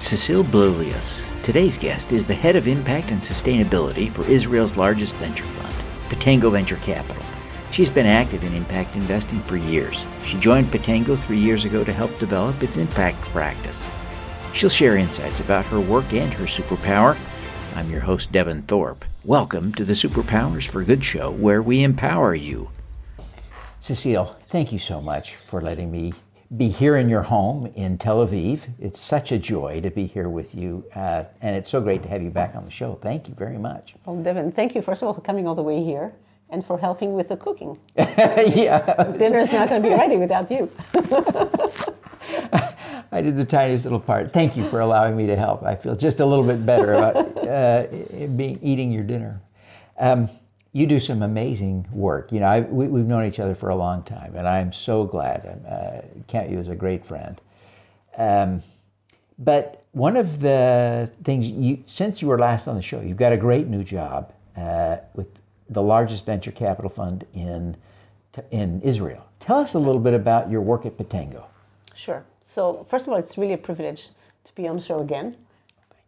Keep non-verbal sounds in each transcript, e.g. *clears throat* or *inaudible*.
Cecile Blilious. Today's guest is the head of impact and sustainability for Israel's largest venture fund, Pitango Venture Capital. She's been active in impact investing for years. She joined Pitango three years ago to help develop its impact practice. She'll share insights about her work and her superpower. I'm your host, Devin Thorpe. Welcome to the Superpowers for Good show, where we empower you. Cecile, thank you so much for letting me be here in your home in Tel Aviv. It's such a joy to be here with you, uh, and it's so great to have you back on the show. Thank you very much. Well, Devin, thank you first of all for coming all the way here and for helping with the cooking. *laughs* yeah, dinner's not going to be ready without you. *laughs* I did the tiniest little part. Thank you for allowing me to help. I feel just a little bit better about uh, being eating your dinner. Um, you do some amazing work. You know, I, we, have known each other for a long time, and I'm so glad. Uh, count you as a great friend. Um, but one of the things you, since you were last on the show, you've got a great new job uh, with the largest venture capital fund in in Israel. Tell us a little bit about your work at Pitango. Sure. So first of all, it's really a privilege to be on the show again,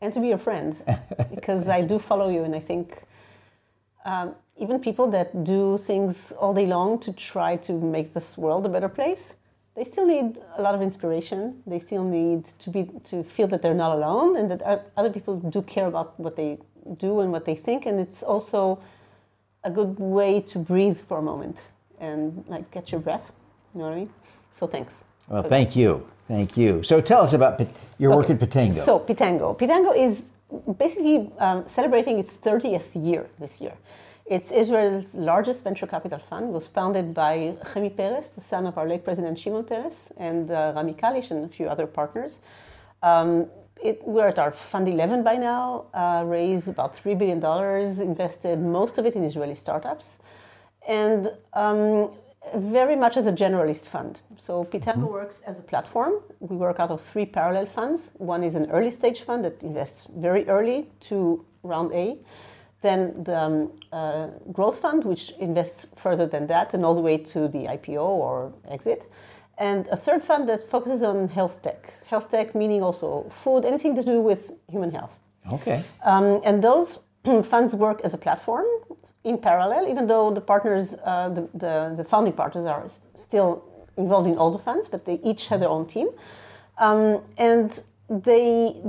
and to be your friend, *laughs* because I do follow you, and I think. Um, even people that do things all day long to try to make this world a better place, they still need a lot of inspiration. They still need to be to feel that they're not alone and that other people do care about what they do and what they think. And it's also a good way to breathe for a moment and like get your breath. You know what I mean? So thanks. Well, thank that. you. Thank you. So tell us about your okay. work at Pitango. So Pitango. Pitango is basically um, celebrating its 30th year this year. It's Israel's largest venture capital fund. It was founded by Chemi Peres, the son of our late President Shimon Peres, and uh, Rami Kalish and a few other partners. Um, it, we're at our Fund 11 by now, uh, raised about $3 billion, invested most of it in Israeli startups, and um, very much as a generalist fund. So Pitango mm-hmm. works as a platform. We work out of three parallel funds. One is an early stage fund that invests very early to round A. Then the um, uh, growth fund, which invests further than that and all the way to the IPO or exit. And a third fund that focuses on health tech. Health tech meaning also food, anything to do with human health. Okay. Um, and those *clears throat* funds work as a platform in parallel, even though the partners, uh, the, the, the, founding partners are still involved in all the funds, but they each have their own team. Um, and they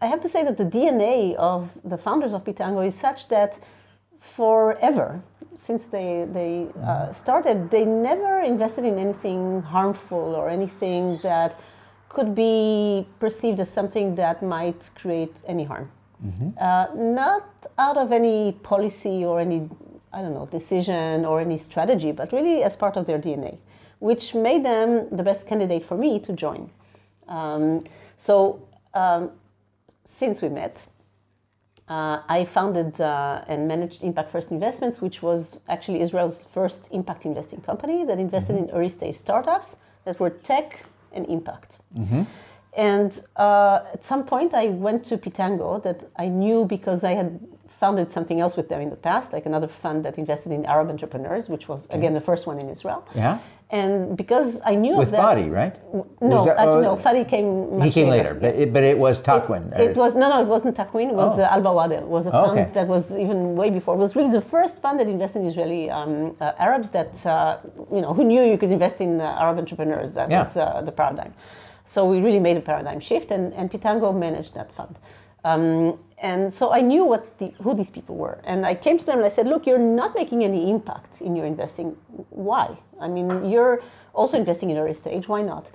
I have to say that the DNA of the founders of Pitango is such that forever, since they, they uh, started, they never invested in anything harmful or anything that could be perceived as something that might create any harm. Mm-hmm. Uh, not out of any policy or any, I don't know, decision or any strategy, but really as part of their DNA, which made them the best candidate for me to join. Um, so um, since we met, uh, I founded uh, and managed Impact First Investments, which was actually Israel's first impact investing company that invested mm-hmm. in early stage startups that were tech and impact. Mm-hmm. And uh, at some point, I went to Pitango that I knew because I had founded something else with them in the past, like another fund that invested in Arab entrepreneurs, which was, okay. again, the first one in Israel. Yeah. And because I knew with of that, Fadi, right? No, that, no, Fadi came. he came later, later but, it, but it was Takwin. It, it, was no, no, it wasn't Takwin. It was oh. uh, Al Bawader. Was a fund okay. that was even way before. It was really the first fund that invested in Israeli um, uh, Arabs that uh, you know who knew you could invest in uh, Arab entrepreneurs. That yeah. was uh, the paradigm. So we really made a paradigm shift, and, and Pitango managed that fund. Um, and so I knew what the, who these people were. And I came to them and I said, look, you're not making any impact in your investing. Why? I mean, you're also investing in early stage. Why not?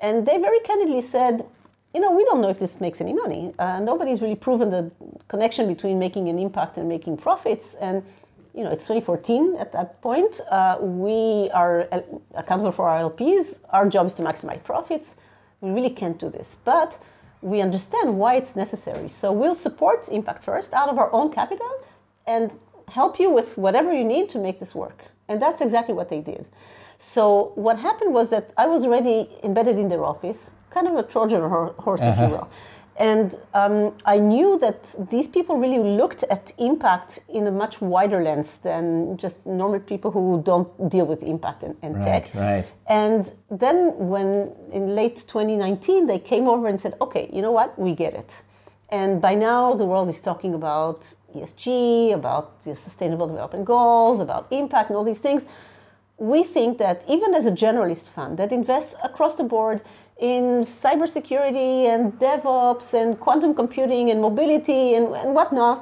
And they very candidly said, you know, we don't know if this makes any money. Uh, nobody's really proven the connection between making an impact and making profits. And, you know, it's 2014 at that point. Uh, we are accountable for our LPs. Our job is to maximize profits. We really can't do this. But we understand why it's necessary. So we'll support Impact First out of our own capital and help you with whatever you need to make this work. And that's exactly what they did. So what happened was that I was already embedded in their office, kind of a Trojan horse, if you uh-huh. will. And um, I knew that these people really looked at impact in a much wider lens than just normal people who don't deal with impact and, and Right, tech. right. And then, when in late 2019, they came over and said, okay, you know what, we get it. And by now, the world is talking about ESG, about the Sustainable Development Goals, about impact, and all these things. We think that even as a generalist fund that invests across the board in cybersecurity and DevOps and quantum computing and mobility and, and whatnot,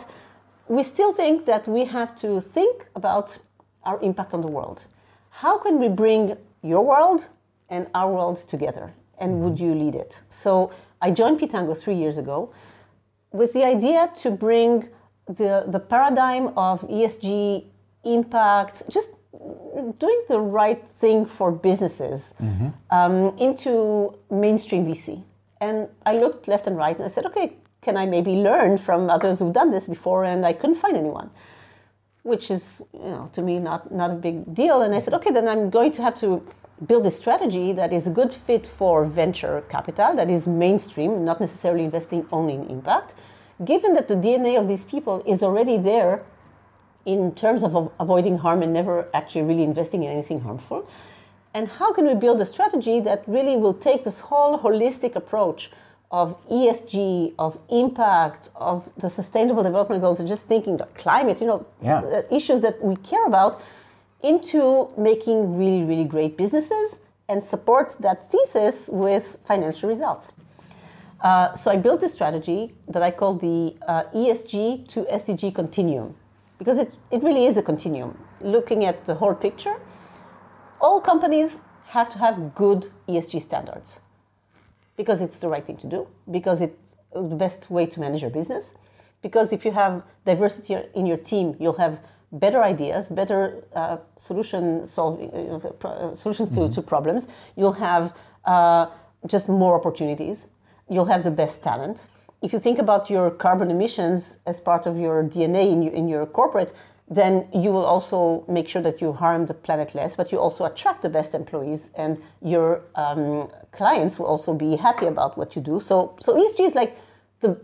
we still think that we have to think about our impact on the world. How can we bring your world and our world together? And mm-hmm. would you lead it? So I joined Pitango three years ago with the idea to bring the, the paradigm of ESG impact, just doing the right thing for businesses um, into mainstream VC. And I looked left and right and I said, okay, can I maybe learn from others who've done this before? And I couldn't find anyone, which is, you know, to me not, not a big deal. And I said, okay, then I'm going to have to build a strategy that is a good fit for venture capital, that is mainstream, not necessarily investing only in impact, given that the DNA of these people is already there in terms of avoiding harm and never actually really investing in anything harmful. And how can we build a strategy that really will take this whole holistic approach of ESG, of impact, of the sustainable development goals, and just thinking the climate, you know, yeah. issues that we care about, into making really, really great businesses and support that thesis with financial results. Uh, so I built a strategy that I call the uh, ESG to SDG continuum, because it, it really is a continuum. Looking at the whole picture, all companies have to have good ESG standards because it's the right thing to do, because it's the best way to manage your business, because if you have diversity in your team, you'll have better ideas, better uh, solution solving uh, uh, solutions to, to problems. You'll have uh, just more opportunities. You'll have the best talent. If you think about your carbon emissions as part of your DNA in your, in your corporate, then you will also make sure that you harm the planet less, but you also attract the best employees, and your um, clients will also be happy about what you do. So, so ESG is like the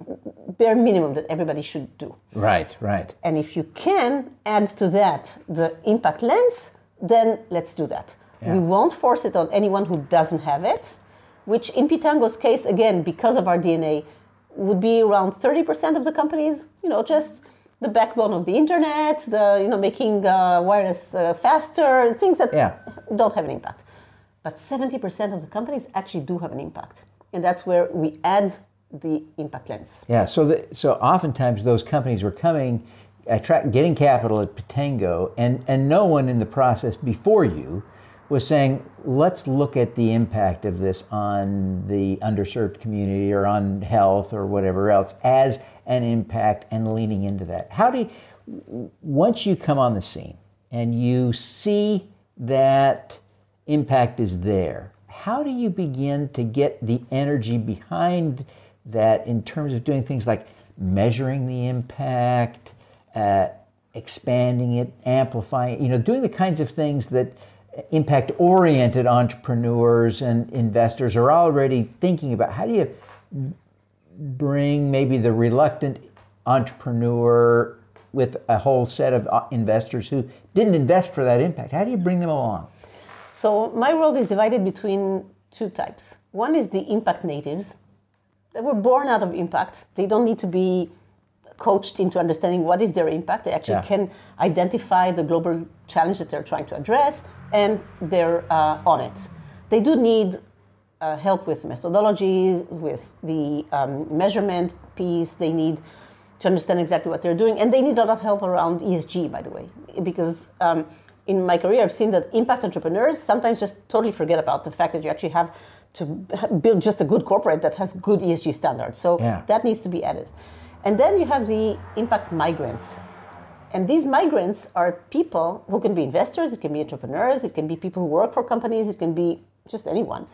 bare minimum that everybody should do. Right, right. And if you can add to that the impact lens, then let's do that. Yeah. We won't force it on anyone who doesn't have it, which in Pitango's case, again, because of our DNA, would be around 30% of the companies, you know, just the backbone of the internet, the, you know, making uh, wireless uh, faster, things that Yeah. don't have an impact. But 70% of the companies actually do have an impact. And that's where we add the impact lens. Yeah, so the, so oftentimes those companies were coming, attract, getting capital at Pitango, and, and no one in the process before you was saying, let's look at the impact of this on the underserved community or on health or whatever else as an impact and leaning into that. How do you, once you come on the scene and you see that impact is there, how do you begin to get the energy behind that in terms of doing things like measuring the impact, uh, expanding it, amplifying, you know, doing the kinds of things that impact oriented entrepreneurs and investors are already thinking about? How do you bring maybe the reluctant entrepreneur with a whole set of uh, investors who didn't invest for that impact? How do you bring them along? So my world is divided between two types. One is the impact natives. They were born out of impact. They don't need to be coached into understanding what is their impact. They actually Yeah. can identify the global challenge that they're trying to address, and they're uh, on it. They do need uh, help with methodology, with the um, measurement piece. They need to understand exactly what they're doing, and they need a lot of help around ESG, by the way, because um, in my career I've seen that impact entrepreneurs sometimes just totally forget about the fact that you actually have to build just a good corporate that has good ESG standards. So Yeah. that needs to be added, and then you have the impact migrants. And these migrants are people who can be investors, it can be entrepreneurs, it can be people who work for companies, it can be just anyone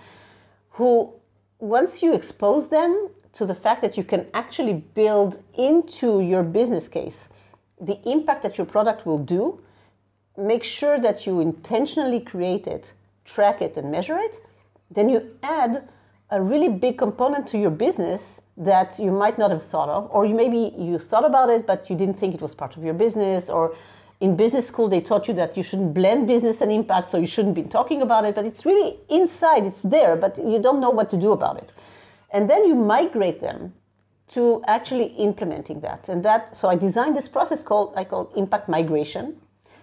who, once you expose them to the fact that you can actually build into your business case the impact that your product will do, make sure that you intentionally create it, track it, and measure it, then you add a really big component to your business that you might not have thought of, or you maybe you thought about it, but you didn't think it was part of your business, or in business school they taught you that you shouldn't blend business and impact, so you shouldn't be talking about it, but it's really inside, it's there, but you don't know what to do about it. And then you migrate them to actually implementing that. And that so I designed this process called I call impact migration.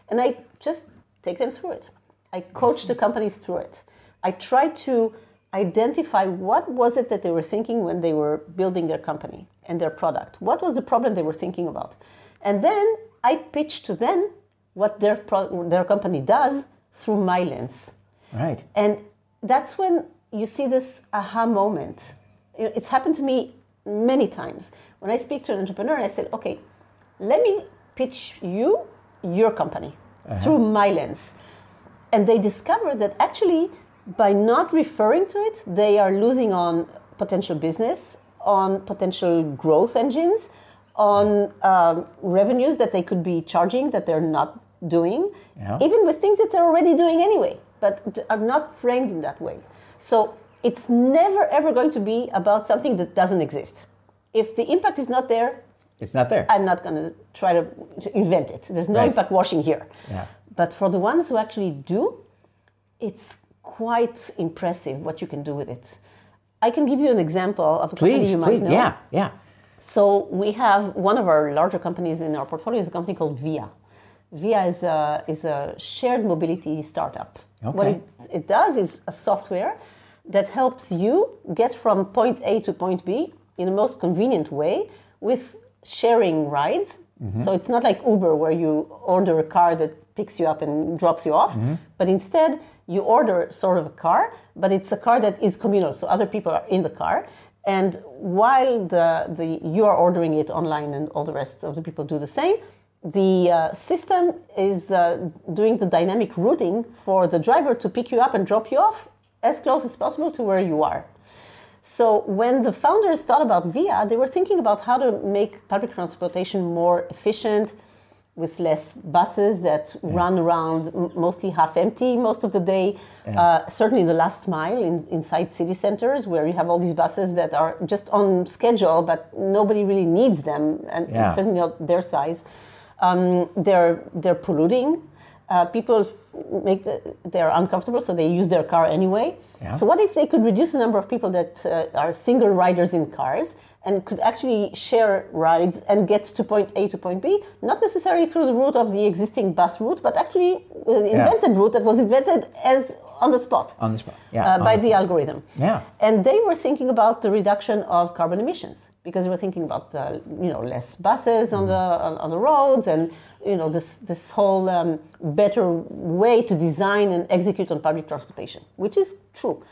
And I just take them through it. I coach the companies through it. I try to identify what was it that they were thinking when they were building their company and their product. What was the problem they were thinking about? And then I pitch to them what their pro- their company does through my lens. Right. And that's when you see this aha moment. It's happened to me many times. When I speak to an entrepreneur, I say, okay, let me pitch you your company uh-huh. through my lens. And they discover that actually by not referring to it, they are losing on potential business, on potential growth engines, on um, revenues that they could be charging that they're not doing, yeah. even with things that they're already doing anyway, but are not framed in that way. So it's never ever going to be about something that doesn't exist. If the impact is not there, it's not there. I'm not going to try to invent it. There's no right. impact washing here. Yeah. But for the ones who actually do, it's quite impressive what you can do with it. I can give you an example of a please, company you might please. know. Yeah, yeah. So we have one of our larger companies in our portfolio is a company called Via. Via is a, is a shared mobility startup. Okay. What it, it does is a software that helps you get from point A to point B in the most convenient way with sharing rides. Mm-hmm. So it's not like Uber where you order a car that picks you up and drops you off, mm-hmm. but instead you order sort of a car, but it's a car that is communal, so other people are in the car. And while the, the you are ordering it online and all the rest of the people do the same, the uh, system is uh, doing the dynamic routing for the driver to pick you up and drop you off as close as possible to where you are. So when the founders thought about VIA, they were thinking about how to make public transportation more efficient with less buses that yeah. run around mostly half empty most of the day. Yeah. Uh, certainly the last mile in, inside city centers where you have all these buses that are just on schedule, but nobody really needs them, and, yeah. and certainly not their size. Um, they're they're polluting uh, people make the, they're uncomfortable, so they use their car anyway. So what if they could reduce the number of people that uh, are single riders in cars and could actually share rides and get to point A to point B, not necessarily through the route of the existing bus route, but actually an invented yeah. route that was invented as on the spot. On the spot, yeah. Uh, by the, the algorithm. Yeah. And they were thinking about the reduction of carbon emissions because they were thinking about uh, you know less buses on the on, on, the roads and you know this this whole um, better way to design and execute on public transportation, which is true.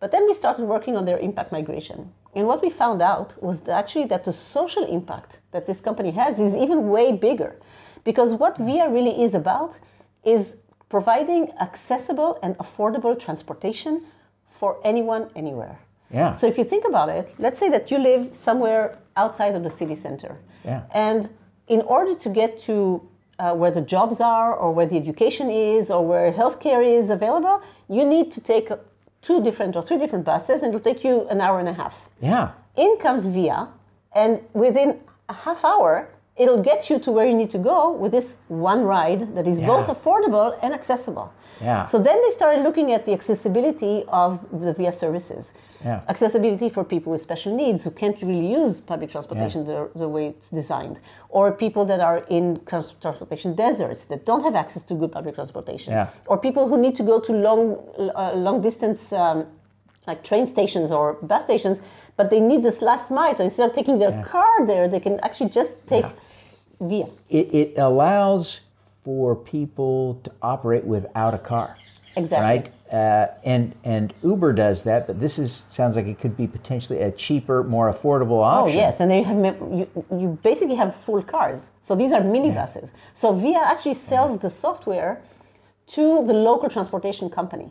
But then we started working on their impact migration, and what we found out was that actually that the social impact that this company has is even way bigger, because what VIA really is about is providing accessible and affordable transportation for anyone anywhere. Yeah. So if you think about it, let's say that you live somewhere outside of the city center. Yeah. And in order to get to uh, where the jobs are or where the education is or where healthcare is available, you need to take two different or three different buses and it'll take you an hour and a half. Yeah. In comes VIA and within a half hour, it'll get you to where you need to go with this one ride that is yeah. both affordable and accessible. Yeah. So then they started looking at the accessibility of the VIA services. Yeah. Accessibility for people with special needs who can't really use public transportation yeah. the, the, way it's designed, or people that are in transportation deserts that don't have access to good public transportation, yeah. or people who need to go to long, uh, long distance, um, like train stations or bus stations, but they need this last mile. So instead of taking their car there, they can actually just take via. It, it allows for people to operate without a car. Exactly. Right? Uh, and and Uber does that, but this is sounds like it could be potentially a cheaper, more affordable oh, option. Oh yes, and then you have you, you basically have full cars. So these are minibuses. Yeah. So Via actually sells yeah. the software to the local transportation company.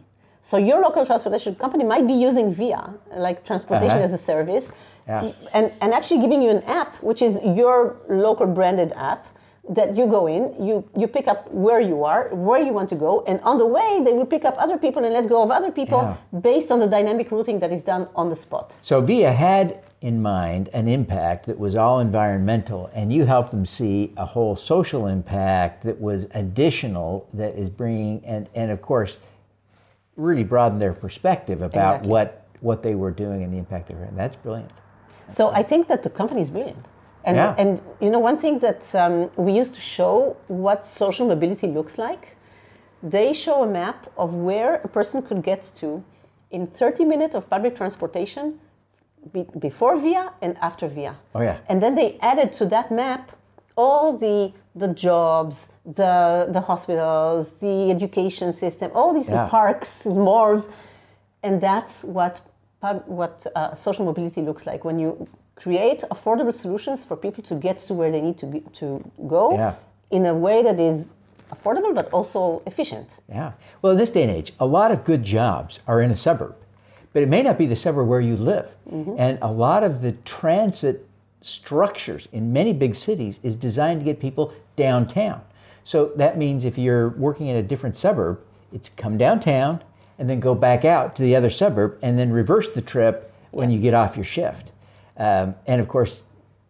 So your local transportation company might be using Via, like transportation uh-huh. as a service, yeah. and, and actually giving you an app, which is your local branded app, that you go in, you, you pick up where you are, where you want to go, and on the way they will pick up other people and let go of other people Yeah. based on the dynamic routing that is done on the spot. So Via had in mind an impact that was all environmental, and you helped them see a whole social impact that was additional, that is bringing, and, and of course, really broadened their perspective about Exactly. what, what they were doing and the impact they were having. That's brilliant. So I think that the company is brilliant. And, Yeah. and you know, one thing that um, we used to show what social mobility looks like, they show a map of where a person could get to in 30 minutes of public transportation be, before VIA and after VIA. Oh, yeah. And then they added to that map all the, the jobs, the, the hospitals, the education system, all these Yeah. the parks, malls, and that's what what uh, social mobility looks like when you create affordable solutions for people to get to where they need to ge- to go Yeah. in a way that is affordable but also efficient. Yeah. Well, in this day and age, a lot of good jobs are in a suburb, but it may not be the suburb where you live. And a lot of the transit structures in many big cities is designed to get people downtown. So that means if you're working in a different suburb, it's come downtown and then go back out to the other suburb and then reverse the trip when you get off your shift. Um, and of course,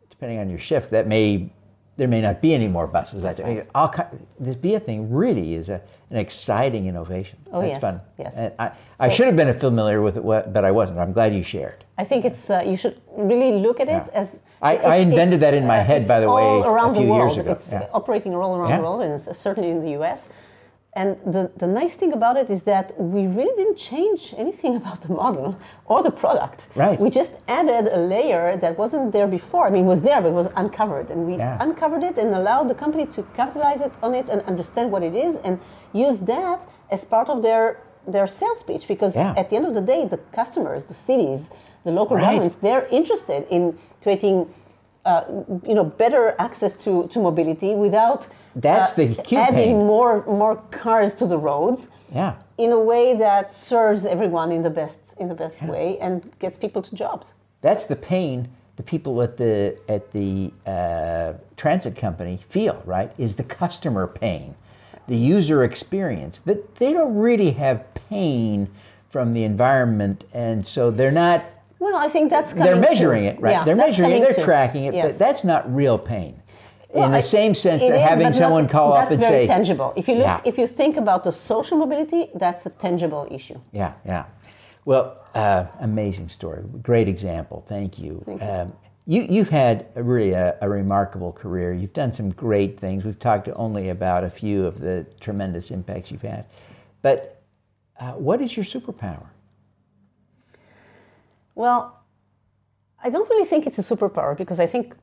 depending on your shift, that may there may not be any more buses. That's all ki- this Via thing really is a, an exciting innovation. Oh, That's yes, fun. yes. And I, I should have been familiar with it, but I wasn't. I'm glad you shared. I think it's uh, you should really look at it Yeah. as I- I invented that in my uh, head, by the way, a few the world. years ago. It's Yeah. operating all around Yeah. the world, and certainly in the U.S. And the, the nice thing about it is that we really didn't change anything *laughs* about the model or the product. Right. We just added a layer that wasn't there before. I mean, it was there, but it was uncovered. And we Yeah. uncovered it and allowed the company to capitalize it on it and understand what it is and use that as part of their their sales pitch because Yeah. at the end of the day the customers the cities the local Right. governments they're interested in creating uh, you know better access to, to mobility without That's the acute adding pain. more more cars to the roads Yeah. in a way that serves everyone in the best in the best way and gets people to jobs That's the pain the people at the at the uh, transit company feel. Right? Is the customer pain, the user experience that they don't really have pain from the environment, and so they're not. well i think that's They're measuring it, right? Yeah, they're measuring it. They're tracking it, Yes. but that's not real pain. Well, in the I- same sense that is, having not- someone call up and say, tangible. If you look, Yeah. if you think about the social mobility, that's a tangible issue. Yeah, yeah. Well, uh, amazing story. Great example. Thank you. Thank you. Um, you you've had a really a, a remarkable career. You've done some great things. We've talked only about a few of the tremendous impacts you've had. But uh, what is your superpower? Well, I don't really think it's a superpower because I think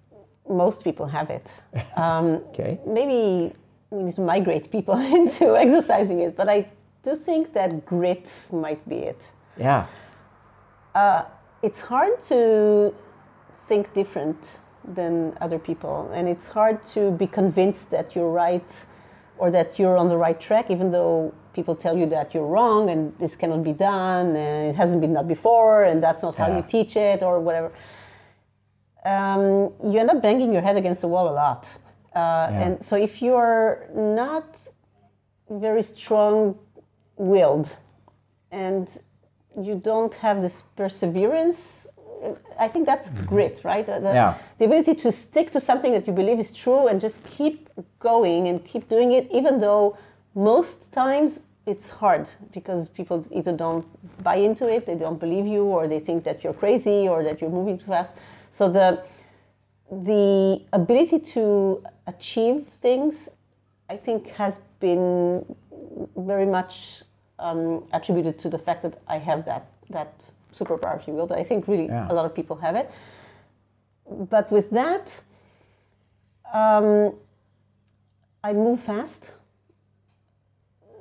most people have it. *laughs* Um, Okay. maybe we need to migrate people *laughs* into exercising it, but I do think that grit might be it. Yeah. It's hard to think different than other people, and it's hard to be convinced that you're right or that you're on the right track, even though people tell you that you're wrong and this cannot be done and it hasn't been done before and that's not how you teach it or whatever. Um, you end up banging your head against the wall a lot. Uh, And so if you're not very strong willed and you don't have this perseverance, I think that's grit, right? The, the- Yeah. the ability to stick to something that you believe is true and just keep going and keep doing it, even though most times it's hard because people either don't buy into it, they don't believe you, or they think that you're crazy or that you're moving too fast. So the the ability to achieve things, I think, has been very much um, attributed to the fact that I have that that superpower, if you will. But I think really Yeah. a lot of people have it. But with that, um, I move fast.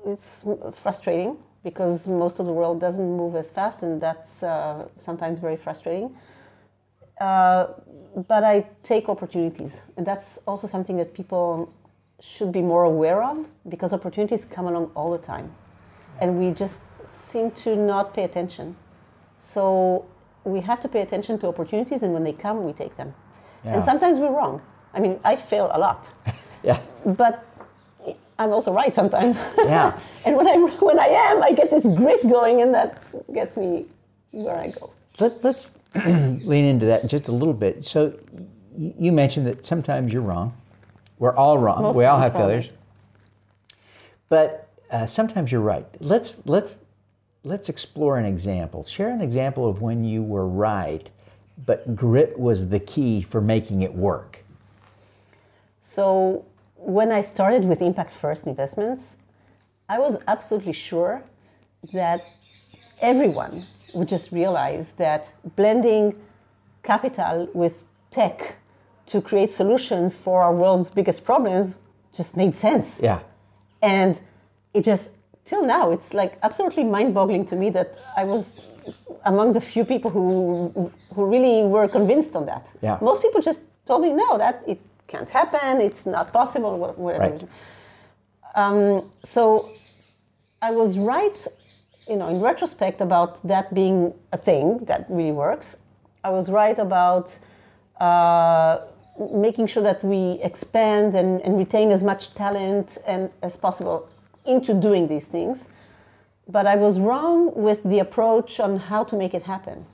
It's frustrating because most of the world doesn't move as fast, and that's uh, sometimes very frustrating. Uh, but I take opportunities, and that's also something that people should be more aware of because opportunities come along all the time, and we just seem to not pay attention. So we have to pay attention to opportunities, and when they come, we take them. Yeah. And sometimes we're wrong. I mean, I fail a lot. *laughs* Yeah. But I'm also right sometimes. Yeah. *laughs* and when I when I am, I get this grit going, and that gets me where I go. Let, let's *clears throat* lean into that just a little bit. So, you mentioned that sometimes you're wrong. We're all wrong. Most we all have failures. But uh, sometimes you're right. Let's let's let's explore an example. Share an example of when you were right, but grit was the key for making it work. So when I started with Impact First Investments, I was absolutely sure that everyone would just realized that blending capital with tech to create solutions for our world's biggest problems just made sense. Yeah. And it just, till now, it's like absolutely mind boggling to me that I was among the few people who, who really were convinced on that. Yeah. Most people just told me, no, that it can't happen, it's not possible, whatever. Right. Um, so I was right, you know, in retrospect about that being a thing that really works. I was right about uh, making sure that we expand and, and retain as much talent and as possible into doing these things. But I was wrong with the approach on how to make it happen.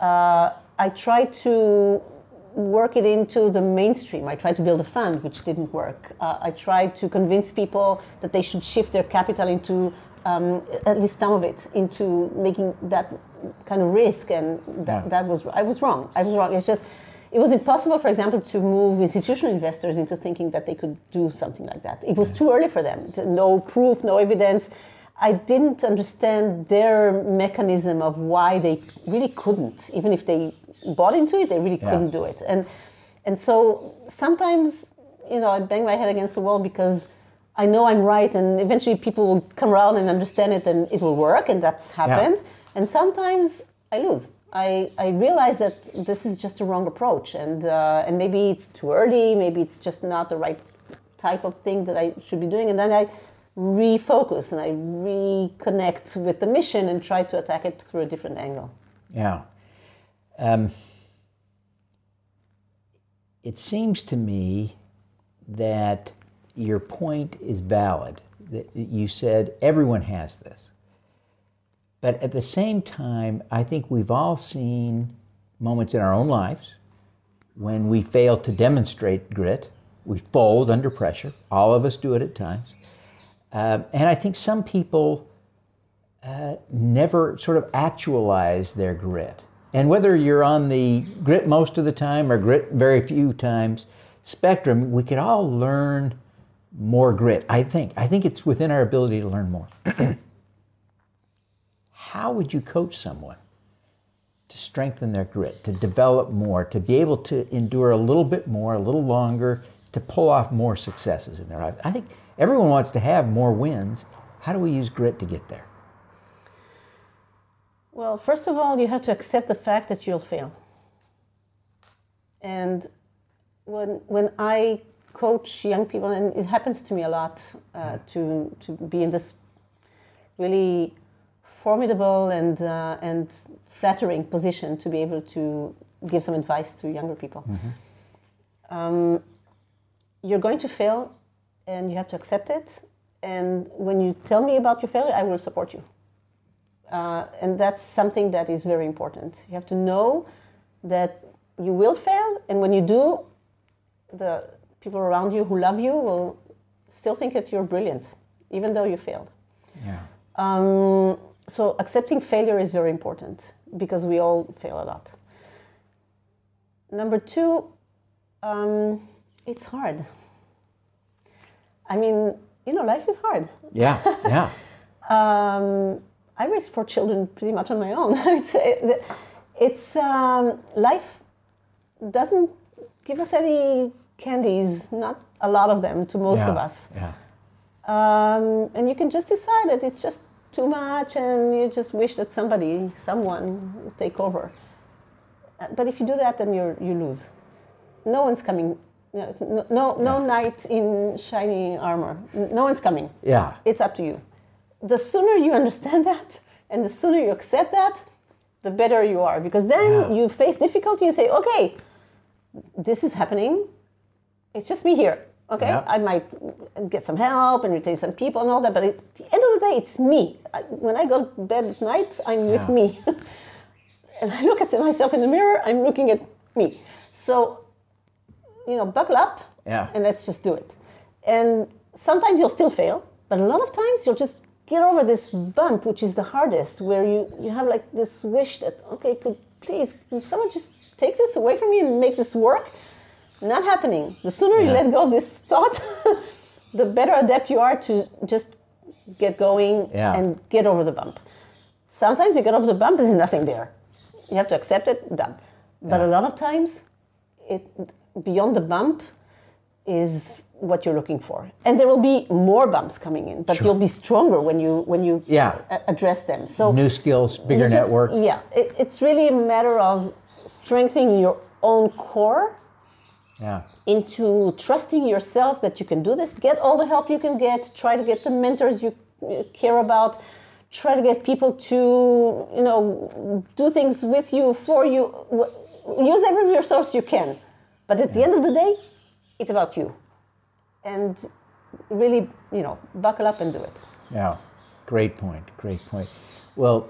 Uh, I tried to work it into the mainstream. I tried to build a fund, which didn't work. Uh, I tried to convince people that they should shift their capital into, um, at least some of it, into making that kind of risk, and that, Yeah. that was I was wrong. I was wrong. It's just it was impossible, for example, to move institutional investors into thinking that they could do something like that. It was too early for them. No proof, no evidence. I didn't understand their mechanism of why they really couldn't, even if they bought into it, they really Yeah. couldn't do it. And and so sometimes, you know, I bang my head against the wall because I know I'm right, and eventually people will come around and understand it, and it will work, and that's happened. And sometimes I lose. I, I realize that this is just a wrong approach, and uh, and maybe it's too early, maybe it's just not the right type of thing that I should be doing, and then I refocus and I reconnect with the mission and try to attack it through a different angle. Yeah. Um, it seems to me that your point is valid. You said everyone has this. But at the same time, I think we've all seen moments in our own lives when we fail to demonstrate grit. We fold under pressure. All of us do it at times. Um, and I think some people never sort of actualize their grit. And whether you're on the grit most of the time or grit very few times spectrum, we could all learn more grit, I think. I think it's within our ability to learn more. *clears throat* How would you coach someone to strengthen their grit, to develop more, to be able to endure a little bit more, a little longer, to pull off more successes in their life? I think everyone wants to have more wins. How do we use grit to get there? Well, first of all, you have to accept the fact that you'll fail. And when when I coach young people, and it happens to me a lot, uh, to to be in this really formidable and uh, and flattering position to be able to give some advice to younger people. Um, you're going to fail, and you have to accept it. And when you tell me about your failure, I will support you. Uh, and that's something that is very important. You have to know that you will fail, and when you do, the people around you who love you will still think that you're brilliant, even though you failed. Yeah. Um, so accepting failure is very important because we all fail a lot. Number two, um, it's hard. I mean, you know, life is hard. Yeah, yeah. *laughs* Um, I raised four children pretty much on my own. *laughs* it's it's um, life doesn't give us any candies, not a lot of them to most yeah, of us. Yeah. Um, and you can just decide that it's just too much and you just wish that somebody, someone would take over. Uh, But if you do that, then you you lose. No one's coming. No, no, no knight in shiny armor. No one's coming. Yeah. It's up to you. The sooner you understand that and the sooner you accept that, the better you are. Because then Yeah. you face difficulty, you say, okay, this is happening. It's just me here. Okay, Yeah. I might get some help and retain some people and all that, but at the end of the day, it's me. I, when I go to bed at night, I'm with Yeah. me. *laughs* and I look at myself in the mirror, I'm looking at me. So, you know, buckle up Yeah. and let's just do it. And sometimes you'll still fail, but a lot of times you'll just get over this bump, which is the hardest, where you, you have like this wish that, okay, could please, can someone just take this away from me and make this work? Not happening. The sooner you let go of this thought, *laughs* the better adept you are to just get going Yeah. and get over the bump. Sometimes you get over the bump and there's nothing there. You have to accept it, done. But Yeah. a lot of times, it beyond the bump is what you're looking for, and there will be more bumps coming in, but you'll be stronger when you when you Yeah. address them. So New skills, bigger just- network. Yeah, it, it's really a matter of strengthening your own core Yeah. into trusting yourself that you can do this. Get all the help you can get. Try to get the mentors you care about. Try to get people to you know do things with you for you. Use every resource you can, but at the end of the day, it's about you. And really, you know, buckle up and do it. Yeah, great point. Great point. Well,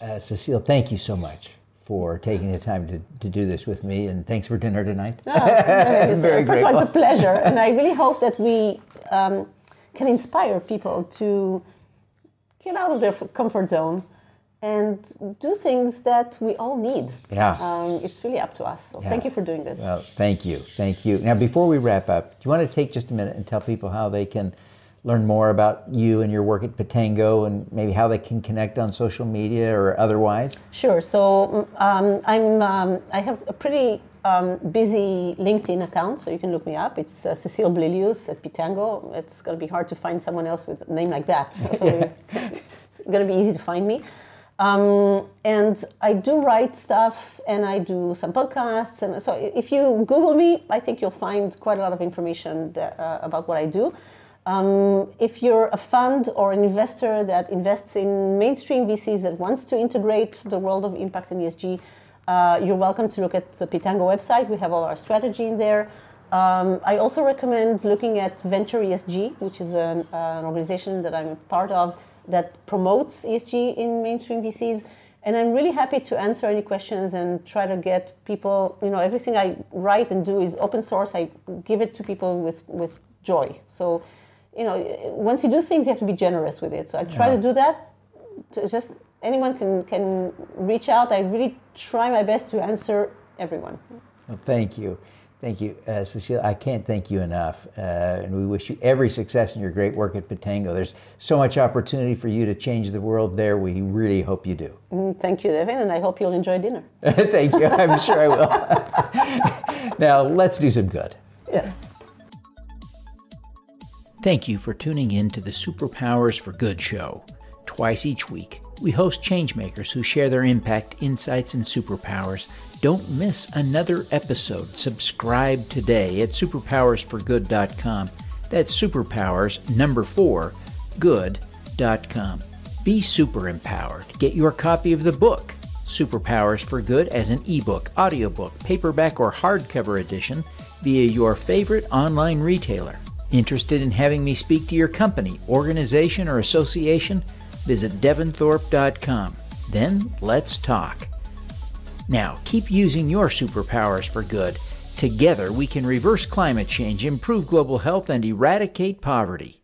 uh, Cecile, thank you so much for taking the time to, to do this with me, and thanks for dinner tonight. It's- *laughs* Very First of all, it's a pleasure, and I really *laughs* hope that we um, can inspire people to get out of their comfort zone and do things that we all need. Yeah. Um, it's really up to us. So thank you for doing this. Well, thank you. Thank you. Now, before we wrap up, do you want to take just a minute and tell people how they can learn more about you and your work at Pitango and maybe how they can connect on social media or otherwise? Sure. So um, I'm um, I have a pretty um, busy LinkedIn account, so you can look me up. It's uh, Cecile Blilious at Pitango. It's going to be hard to find someone else with a name like that. So, so *laughs* it's going to be easy to find me. Um, and I do write stuff, and I do some podcasts, and so if you Google me, I think you'll find quite a lot of information that, uh, about what I do. Um, if you're a fund or an investor that invests in mainstream VCs that wants to integrate the world of impact and ESG, uh, you're welcome to look at the Pitango website. We have all our strategy in there. Um, I also recommend looking at Venture ESG, which is an, uh, an organization that I'm part of that promotes ESG in mainstream VCs. And I'm really happy to answer any questions and try to get people, you know, everything I write and do is open source. I give it to people with, with joy. So, you know, once you do things, you have to be generous with it. So I try Yeah. to do that. To just anyone can, can reach out. I really try my best to answer everyone. Well, thank you. Thank you, uh, Cecile. I can't thank you enough. Uh, and we wish you every success in your great work at Pitango. There's so much opportunity for you to change the world there. We really hope you do. Mm, Thank you, Devin, and I hope you'll enjoy dinner. *laughs* thank you. I'm sure I will. *laughs* now, let's do some good. Yes. Thank you for tuning in to the Superpowers for Good show. Twice each week, we host changemakers who share their impact, insights, and superpowers. Don't miss another episode. Subscribe today at superpowersforgood.com. That's superpowers number 4 good.com. Be super empowered. Get your copy of the book Superpowers for Good as an ebook, audiobook, paperback, or hardcover edition via your favorite online retailer. Interested in having me speak to your company, organization, or association? Visit devinthorpe.com. Then let's talk. Now, keep using your superpowers for good. Together, we can reverse climate change, improve global health, and eradicate poverty.